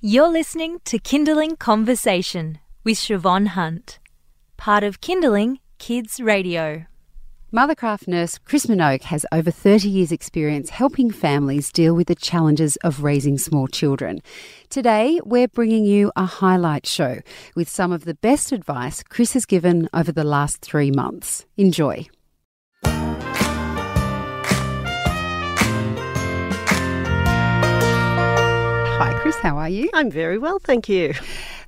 You're listening to Kindling Conversation with Siobhan Hunt, part of Kindling Kids Radio. Mothercraft nurse Chris Minogue has over 30 years' experience helping families deal with the challenges of raising small children. Today, we're bringing you a highlight show with some of the best advice Chris has given over the last three months. Enjoy. Chris, how are you? I'm very well, thank you.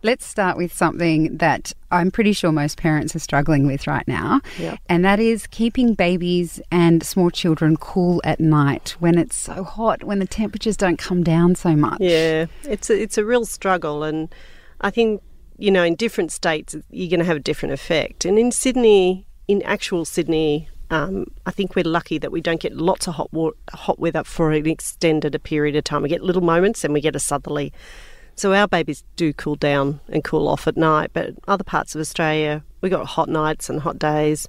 Let's start with something that I'm pretty sure most parents are struggling with right now, Yep. and that is keeping babies and small children cool at night when it's so hot, when the temperatures don't come down so much. Yeah, it's a, it's a real struggle, and I think you know in different states you're going to have a different effect. And in Sydney, in actual Sydney, um, I think we're lucky that we don't get lots of hot wa- hot weather for an extended a period of time. We get little moments, and we get a southerly. So our babies do cool down and cool off at night, but other parts of Australia we got hot nights and hot days.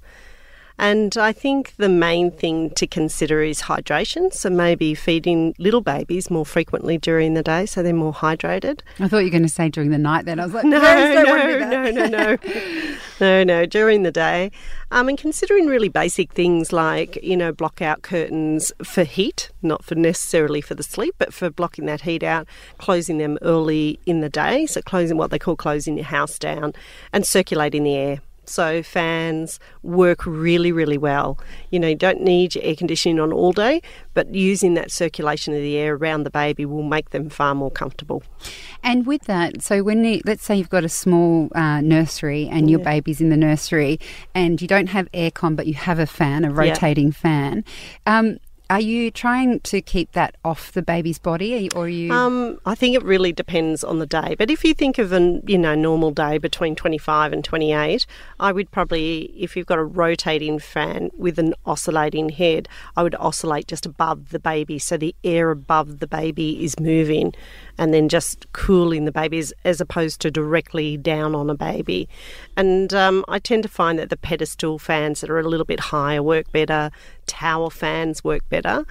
And I think the main thing to consider is hydration. So maybe feeding little babies more frequently during the day so they're more hydrated. I thought you were going to say during the night then. I was like, No, no, want to do no, no, no. no, no, during the day. Um, and considering really basic things like, you know, block out curtains for heat, not for necessarily for the sleep, but for blocking that heat out, closing them early in the day. So closing what they call closing your house down and circulating the air. So fans work really, really well. You know, you don't need your air conditioning on all day, but using that circulation of the air around the baby will make them far more comfortable. And with that, so when you, let's say you've got a small uh, nursery and your baby's in the nursery and you don't have aircon but you have a fan, a rotating fan, um, are you trying to keep that off the baby's body, or you? Um, I think it really depends on the day. But if you think of an you know normal day between 25 and 28, I would probably, if you've got a rotating fan with an oscillating head, I would oscillate just above the baby, so the air above the baby is moving, and then just cooling the babies as, opposed to directly down on a baby. And um, I tend to find that the pedestal fans that are a little bit higher work better. Tower fans work better.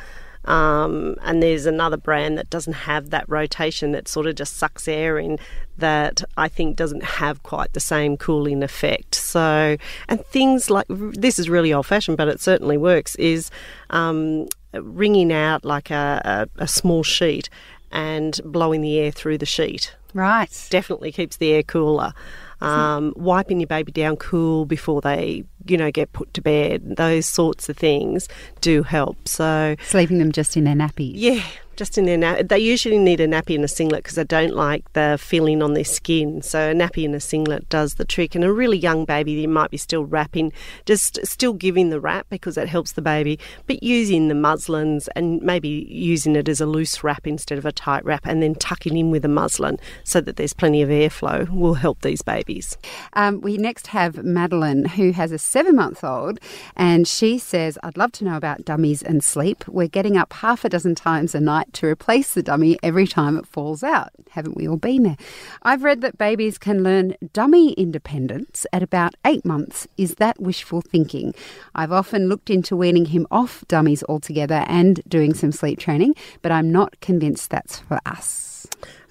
Um, and there's another brand that doesn't have that rotation that sort of just sucks air in that I think doesn't have quite the same cooling effect. So, and things like this is really old fashioned, but it certainly works is um, wringing out like a, a, a small sheet and blowing the air through the sheet right. definitely keeps the air cooler. Um, wiping your baby down cool before they, you know, get put to bed. Those sorts of things do help. So, Sleeping them just in their nappies. yeah, just in their na- they usually need a nappy and a singlet because they don't like the feeling on their skin. So a nappy and a singlet does the trick. And a really young baby, you might be still wrapping, just still giving the wrap because that helps the baby, but using the muslins and maybe using it as a loose wrap instead of a tight wrap, and then tucking in with a muslin so that there's plenty of airflow will help these babies. Um, we next have Madeline, who has a seven month old, and she says, I'd love to know about dummies and sleep. We're getting up half a dozen times a night to replace the dummy every time it falls out. Haven't we all been there? I've read that babies can learn dummy independence at about eight months. Is that wishful thinking? I've often looked into weaning him off dummies altogether and doing some sleep training, but I'm not convinced that's for us.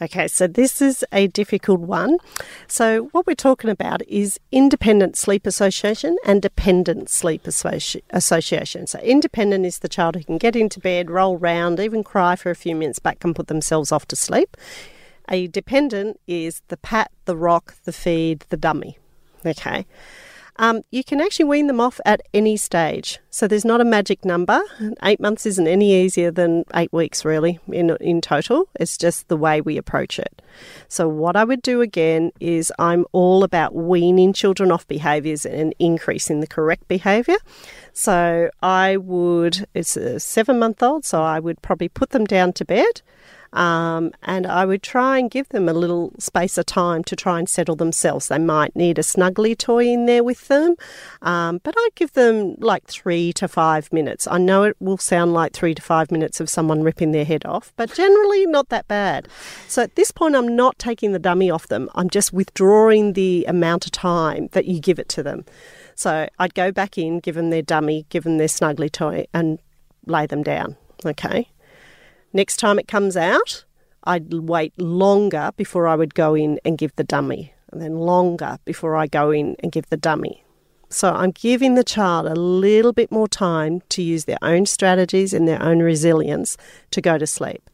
Okay, so this is a difficult one. So, what we're talking about is independent sleep association and dependent sleep associ- association. So, independent is the child who can get into bed, roll round, even cry for a few minutes back and put themselves off to sleep. A dependent is the pat, the rock, the feed, the dummy. Okay. Um, you can actually wean them off at any stage. So there's not a magic number. Eight months isn't any easier than eight weeks, really, in, in total. It's just the way we approach it. So, what I would do again is I'm all about weaning children off behaviours and increasing the correct behaviour. So, I would, it's a seven month old, so I would probably put them down to bed. Um, and I would try and give them a little space of time to try and settle themselves. They might need a snuggly toy in there with them, um, but I'd give them like three to five minutes. I know it will sound like three to five minutes of someone ripping their head off, but generally not that bad. So at this point, I'm not taking the dummy off them, I'm just withdrawing the amount of time that you give it to them. So I'd go back in, give them their dummy, give them their snuggly toy, and lay them down. Okay. Next time it comes out, I'd wait longer before I would go in and give the dummy, and then longer before I go in and give the dummy. So I'm giving the child a little bit more time to use their own strategies and their own resilience to go to sleep.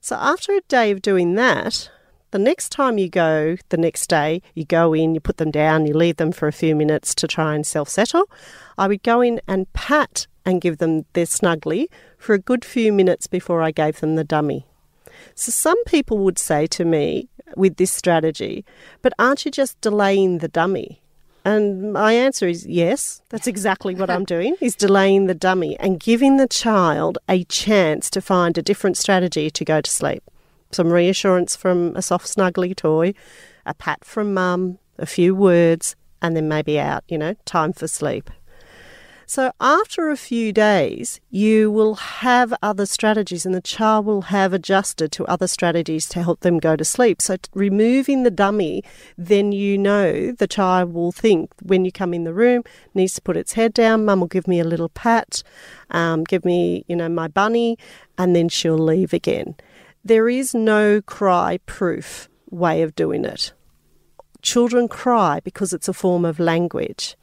So after a day of doing that, the next time you go, the next day, you go in, you put them down, you leave them for a few minutes to try and self settle. I would go in and pat and give them their snuggly for a good few minutes before I gave them the dummy. So some people would say to me with this strategy, but aren't you just delaying the dummy? And my answer is yes, that's exactly what I'm doing, is delaying the dummy and giving the child a chance to find a different strategy to go to sleep. Some reassurance from a soft snuggly toy, a pat from mum, a few words, and then maybe out, you know, time for sleep. So after a few days, you will have other strategies, and the child will have adjusted to other strategies to help them go to sleep. So removing the dummy, then you know the child will think when you come in the room needs to put its head down. Mum will give me a little pat, um, give me you know my bunny, and then she'll leave again. There is no cry proof way of doing it. Children cry because it's a form of language.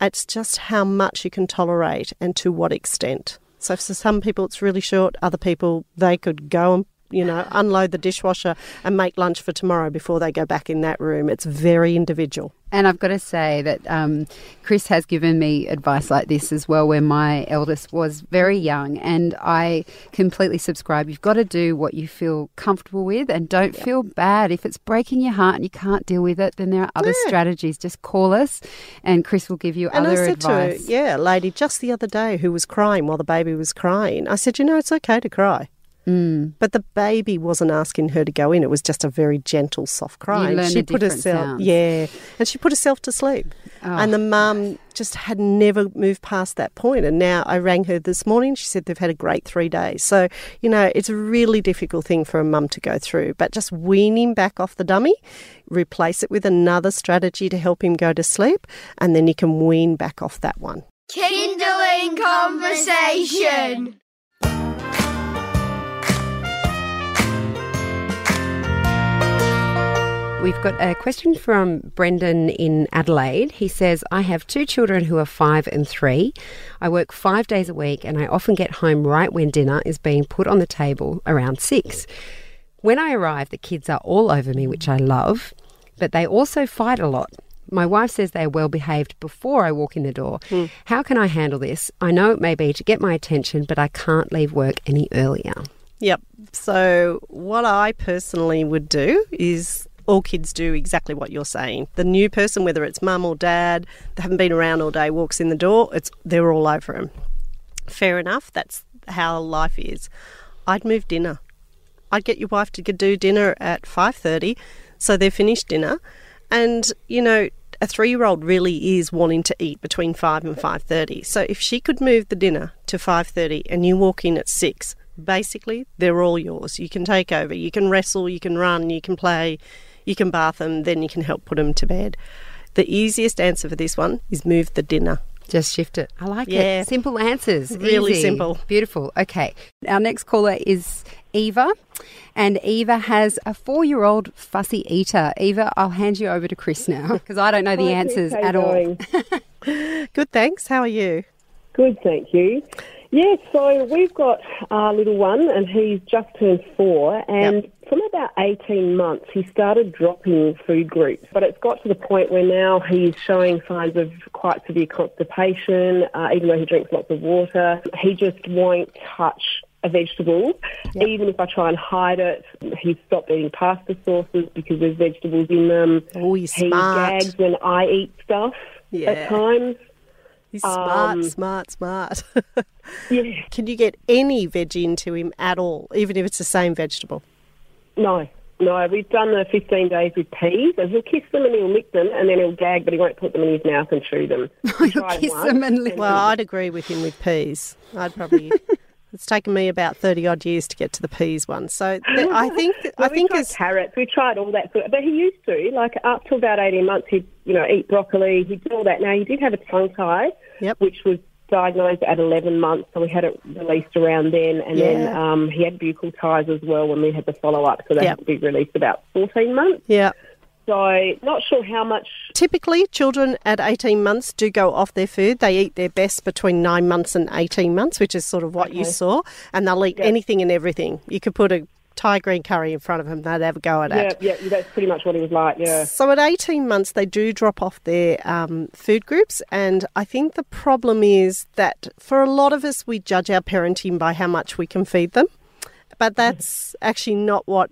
It's just how much you can tolerate and to what extent. So for some people it's really short, other people they could go and you know unload the dishwasher and make lunch for tomorrow before they go back in that room. It's very individual. And I've got to say that um, Chris has given me advice like this as well, where my eldest was very young, and I completely subscribe. You've got to do what you feel comfortable with, and don't yep. feel bad if it's breaking your heart and you can't deal with it. Then there are other yeah. strategies. Just call us, and Chris will give you and other I said advice. To her, yeah, a lady just the other day who was crying while the baby was crying. I said, you know, it's okay to cry. Mm. But the baby wasn't asking her to go in. It was just a very gentle, soft cry. You she put herself, sounds. yeah, and she put herself to sleep. Oh. And the mum just had never moved past that point. And now I rang her this morning. She said they've had a great three days. So you know, it's a really difficult thing for a mum to go through. But just wean him back off the dummy, replace it with another strategy to help him go to sleep, and then you can wean back off that one. Kindling conversation. We've got a question from Brendan in Adelaide. He says, I have two children who are five and three. I work five days a week and I often get home right when dinner is being put on the table around six. When I arrive, the kids are all over me, which I love, but they also fight a lot. My wife says they are well behaved before I walk in the door. Hmm. How can I handle this? I know it may be to get my attention, but I can't leave work any earlier. Yep. So, what I personally would do is all kids do exactly what you're saying. The new person, whether it's mum or dad, they haven't been around all day, walks in the door, it's they're all over him. Fair enough. That's how life is. I'd move dinner. I'd get your wife to do dinner at five thirty, so they're finished dinner, and you know a three-year-old really is wanting to eat between five and five thirty. So if she could move the dinner to five thirty and you walk in at six, basically they're all yours. You can take over. You can wrestle. You can run. You can play you can bath them, then you can help put them to bed. The easiest answer for this one is move the dinner. Just shift it. I like yeah. it. Simple answers. Really Easy. simple. Beautiful. Okay. Our next caller is Eva, and Eva has a four year old fussy eater. Eva, I'll hand you over to Chris now because I don't know the Hi, answers at all. Good, thanks. How are you? Good, thank you. Yes, so we've got our little one, and he's just turned four, and Yep. from about 18 months, he started dropping food groups. But it's got to the point where now he's showing signs of quite severe constipation, uh, even though he drinks lots of water. He just won't touch a vegetable. Even if I try and hide it, he's stopped eating pasta sauces because there's vegetables in them. Oh, he's he smart. gags when I eat stuff Yeah. at times. He's smart, Um, smart, smart. Yeah. Can you get any veggie into him at all, even if it's the same vegetable? No, no. We've done the 15 days with peas, and he'll kiss them and he'll lick them, and then he'll gag, but he won't put them in his mouth and chew them. He'll kiss them and lick Well, I'd agree with him with peas. I'd probably. It's taken me about thirty odd years to get to the peas one. So th- I think I Well, we think tried as carrots. We tried all that, of, but he used to like up to about 18 months. He'd you know eat broccoli. He'd do all that. Now he did have a tongue tie, Yep. which was diagnosed at 11 months, so we had it released around then. And then um, he had buccal ties as well when we had the follow up, so they Yep. had to be released about 14 months. Yeah. So not sure how much. Typically, children at 18 months do go off their food. They eat their best between nine months and 18 months, which is sort of what you saw. And they'll eat Yeah. anything and everything. You could put a Thai green curry in front of them, they'd have a go at Yeah, it. yeah, that's pretty much what he was like. Yeah. So at 18 months, they do drop off their um, food groups. And I think the problem is that for a lot of us, we judge our parenting by how much we can feed them. But that's actually not what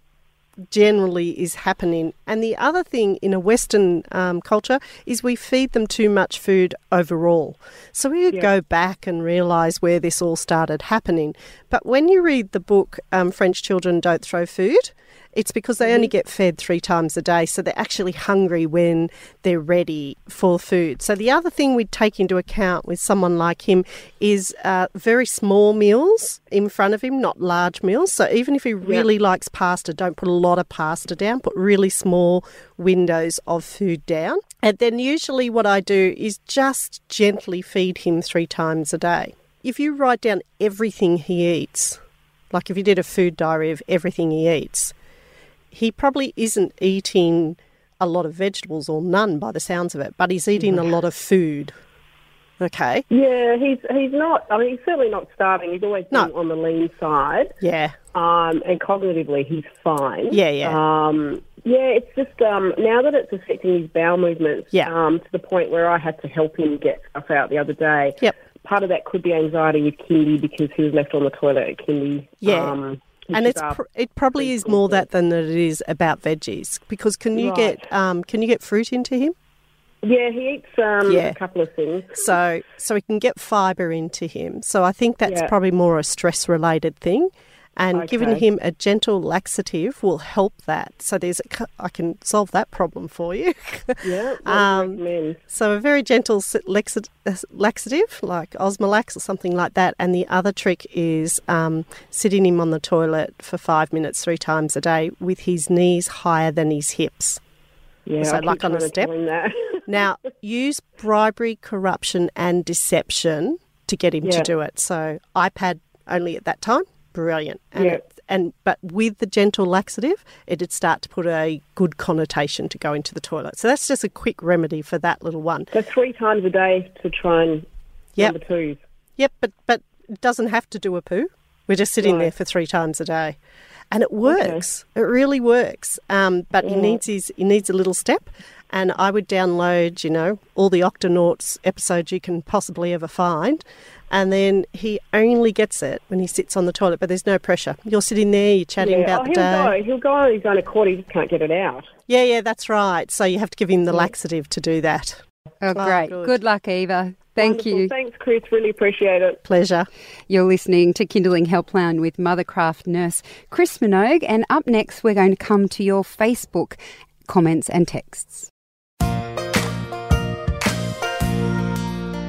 generally is happening. And the other thing in a Western um, culture is we feed them too much food overall. So we could Yeah. go back and realise where this all started happening. But when you read the book um, French Children Don't Throw Food, it's because they only get fed three times a day, so they're actually hungry when they're ready for food. So, the other thing we'd take into account with someone like him is uh, very small meals in front of him, not large meals. So, even if he really likes pasta, don't put a lot of pasta down, put really small windows of food down. And then, usually, what I do is just gently feed him three times a day. If you write down everything he eats, like if you did a food diary of everything he eats, he probably isn't eating a lot of vegetables or none by the sounds of it, but he's eating a lot of food. Okay. Yeah, he's he's not. I mean, he's certainly not starving. He's always No. been on the lean side, Yeah. um, and cognitively he's fine. Yeah, yeah. Um, yeah, it's just um, now that it's affecting his bowel movements. Yeah. Um, to the point where I had to help him get stuff out the other day. Yep. Part of that could be anxiety with kindy because he was left on the toilet at kindy. Yeah. Um, And it's pr- it probably is more that than that it is about veggies because can you Right. get um, can you get fruit into him? yeah, he eats um, Yeah. a couple of things. So so we can get fibre into him. So I think that's Yeah. probably more a stress related thing. And giving him a gentle laxative will help that. So there's I can solve that problem for you. Yeah. what do you Um? So a very gentle uh, laxative, like Osmolax or something like that. And the other trick is um, sitting him on the toilet for five minutes three times a day with his knees higher than his hips. Yeah, so I like on a step? tell him that. Now, use bribery, corruption, and deception to get him to do it. So iPad only at that time, brilliant. And Yeah. it, and but with the gentle laxative, it'd start to put a good connotation to go into the toilet. So that's just a quick remedy for that little one. so three times a day to try and Yep. number twos. Yep, but but it doesn't have to do a poo. We're just sitting Right. there for three times a day, and it works. It really works. Um, but he needs his he needs a little step, and I would download you know all the Octonauts episodes you can possibly ever find, and then he only gets it when he sits on the toilet. But there's no pressure. You're sitting there, you're chatting yeah. about oh, the day. go. He'll go on his own accord. He just can't get it out. Yeah, yeah, that's right. So you have to give him the laxative to do that. Oh, great. good. Good. luck, Eva. Thank Wonderful. you. Thanks, Chris. Really appreciate it. Pleasure. You're listening to Kindling Helpline with Mothercraft nurse Chris Minogue. And up next, we're going to come to your Facebook comments and texts.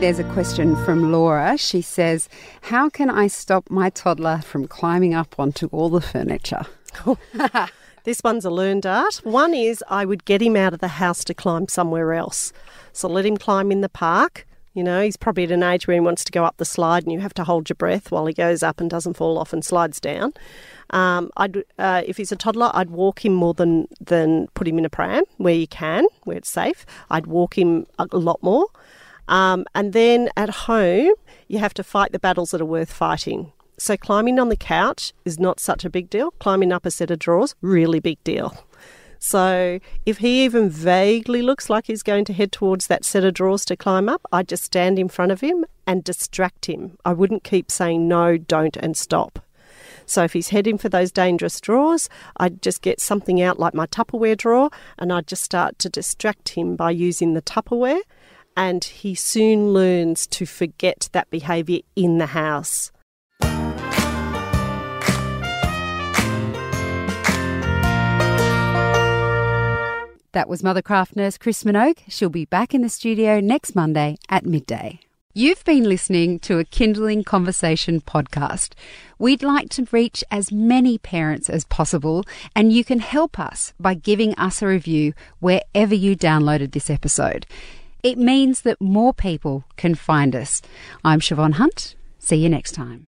There's a question from Laura. She says, How can I stop my toddler from climbing up onto all the furniture? This one's a learned art. One is I would get him out of the house to climb somewhere else. So let him climb in the park. You know, he's probably at an age where he wants to go up the slide and you have to hold your breath while he goes up and doesn't fall off and slides down. Um, I'd, uh, if he's a toddler, I'd walk him more than, than put him in a pram where you can, where it's safe. I'd walk him a lot more. Um, and then at home, you have to fight the battles that are worth fighting. So climbing on the couch is not such a big deal. Climbing up a set of drawers, really big deal. So if he even vaguely looks like he's going to head towards that set of drawers to climb up, I'd just stand in front of him and distract him. I wouldn't keep saying no, don't, and stop. So if he's heading for those dangerous drawers, I'd just get something out like my Tupperware drawer and I'd just start to distract him by using the Tupperware. And he soon learns to forget that behaviour in the house. That was Mothercraft nurse Chris Minogue. She'll be back in the studio next Monday at midday. You've been listening to a Kindling Conversation podcast. We'd like to reach as many parents as possible, and you can help us by giving us a review wherever you downloaded this episode. it means that more people can find us. I'm Siobhan Hunt. See you next time.